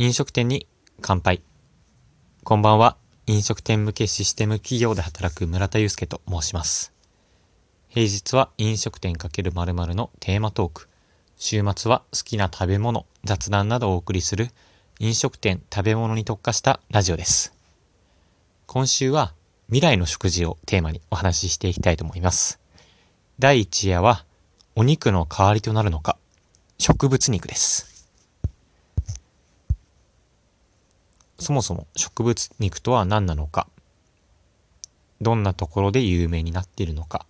飲食店に乾杯。こんばんは。飲食店向けシステム企業で働く村田祐介と申します。平日は飲食店×〇〇のテーマトーク。週末は好きな食べ物、雑談などをお送りする飲食店食べ物に特化したラジオです。今週は未来の食事をテーマにお話ししていきたいと思います。第1夜はお肉の代わりとなるのか、植物肉です。そもそも植物肉とは何なのか、どんなところで有名になっているのか、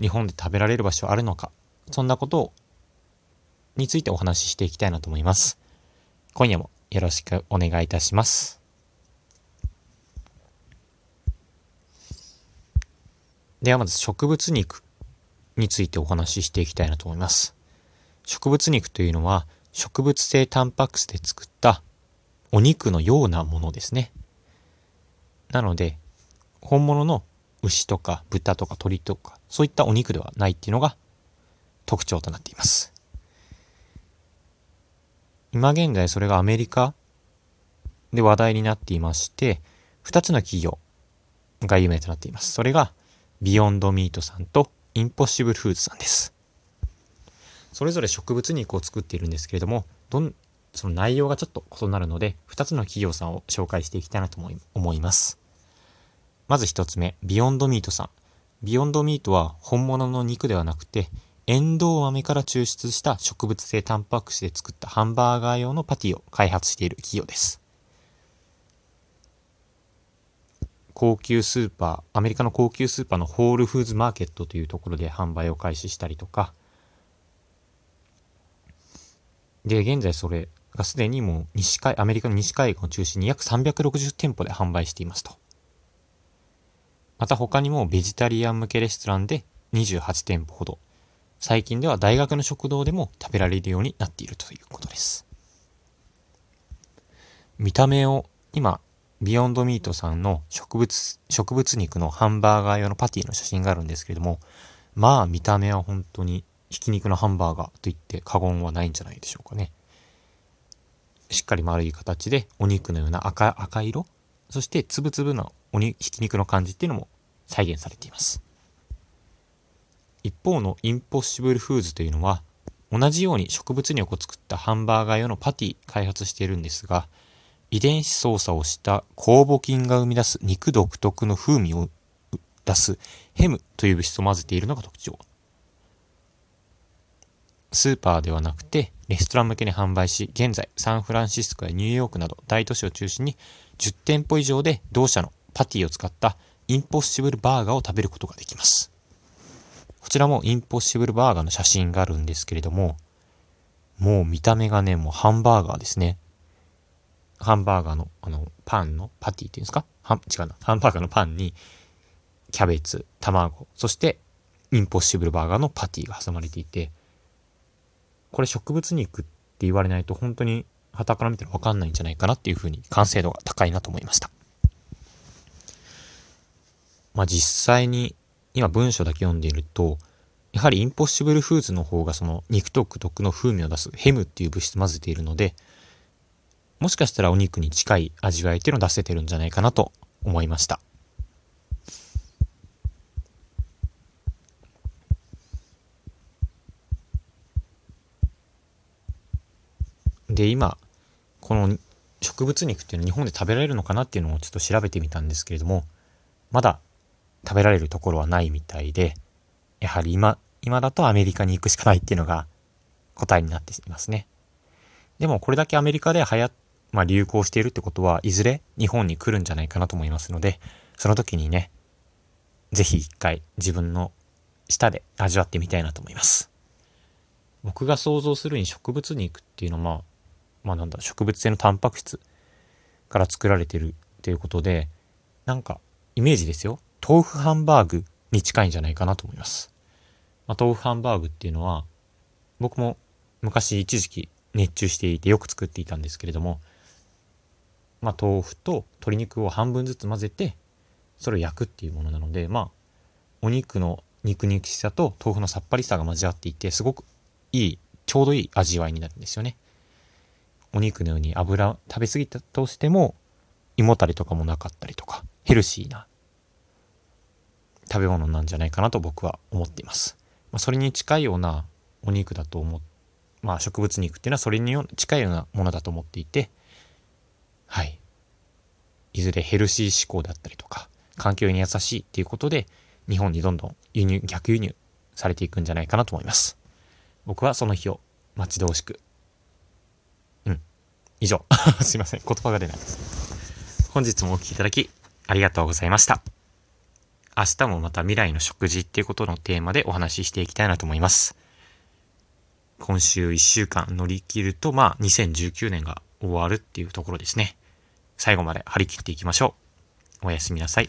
日本で食べられる場所あるのか、そんなことをについてお話ししていきたいなと思います。今夜もよろしくお願いいたします。ではまず植物肉についてお話ししていきたいなと思います。植物肉というのは植物性タンパク質で作ったお肉のようなものですね。なので、本物の牛とか豚とか鳥とか、そういったお肉ではないっていうのが特徴となっています。今現在それがアメリカで話題になっていまして、二つの企業が有名となっています。それが、ビヨンドミートさんとインポッシブルフーズさんです。それぞれ植物肉を作っているんですけれども、どん、その内容がちょっと異なるので、2つの企業さんを紹介していきたいなと思います。まず1つ目、ビヨンドミートさん。ビヨンドミートは本物の肉ではなくて、エンドウ豆から抽出した植物性タンパク質で作ったハンバーガー用のパティを開発している企業です。高級スーパー、アメリカの高級スーパーのホールフーズマーケットというところで販売を開始したりとか、で、現在それがすでにもう西海、アメリカの西海岸を中心に約360店舗で販売していますと。また他にもベジタリアン向けレストランで28店舗ほど、最近では大学の食堂でも食べられるようになっているということです。見た目を今、ビヨンドミートさんの植物、植物肉のハンバーガー用のパティの写真があるんですけれども、まあ見た目は本当にひき肉のハンバーガーと言って過言はないんじゃないでしょうかね。しっかり丸い形でお肉のような赤赤色そしてつぶつぶのおにひき肉の感じっていうのも再現されています。一方のインポッシブルフーズというのは同じように植物肉を作ったハンバーガー用のパティ開発しているんですが遺伝子操作をした酵母菌が生み出す肉独特の風味を出すヘムという物質を混ぜているのが特徴スーパーではなくてレストラン向けに販売し、現在サンフランシスコやニューヨークなど大都市を中心に10店舗以上で同社のパティを使ったインポッシブルバーガーを食べることができます。こちらもインポッシブルバーガーの写真があるんですけれども、もう見た目がね、もうハンバーガーですね。ハンバーガーの、あの、パンのパティっていうんですか？は違うな。ハンバーガーのパンに、キャベツ、卵、そして、インポッシブルバーガーのパティが挟まれていて、これ植物肉って言われないと本当に旗から見たらわかんないんじゃないかなっていうふうに完成度が高いなと思いました。まあ実際に今文章だけ読んでいると、やはりインポッシブルフーズの方がその肉独特の風味を出すヘムっていう物質混ぜているので、もしかしたらお肉に近い味わいっていうのを出せてるんじゃないかなと思いました。で、今、この植物肉っていうのは日本で食べられるのかなっていうのをちょっと調べてみたんですけれども、まだ食べられるところはないみたいで、やはり今、今だとアメリカに行くしかないっていうのが答えになっていますね。でもこれだけアメリカで流行まあ流行しているってことは、いずれ日本に来るんじゃないかなと思いますので、その時にね、ぜひ一回自分の舌で味わってみたいなと思います。僕が想像するに植物肉っていうのは、まあ、まあなんだ、植物性のタンパク質から作られてるっていうことで、なんか、イメージですよ。豆腐ハンバーグに近いんじゃないかなと思います。まあ、豆腐ハンバーグっていうのは、僕も昔一時期熱中していてよく作っていたんですけれども、まあ、豆腐と鶏肉を半分ずつ混ぜて、それを焼くっていうものなので、まあ、お肉の肉肉しさと豆腐のさっぱりさが交わっていて、すごくいい、ちょうどいい味わいになるんですよね。お肉のように油食べ過ぎたとしても、胃もたれとかもなかったりとか、ヘルシーな食べ物なんじゃないかなと僕は思っています。まあ、それに近いようなお肉だと思っまあ植物肉っていうのはそれに近いようなものだと思っていて、はい。いずれヘルシー志向だったりとか、環境に優しいっていうことで、日本にどんどん輸入、逆輸入されていくんじゃないかなと思います。僕はその日を待ち遠しく。以上。すいません。言葉が出ないです。本日もお聴きいただき、ありがとうございました。明日もまた未来の食事っていうことのテーマでお話ししていきたいなと思います。今週1週間乗り切ると、まあ、2019年が終わるっていうところですね。最後まで張り切っていきましょう。おやすみなさい。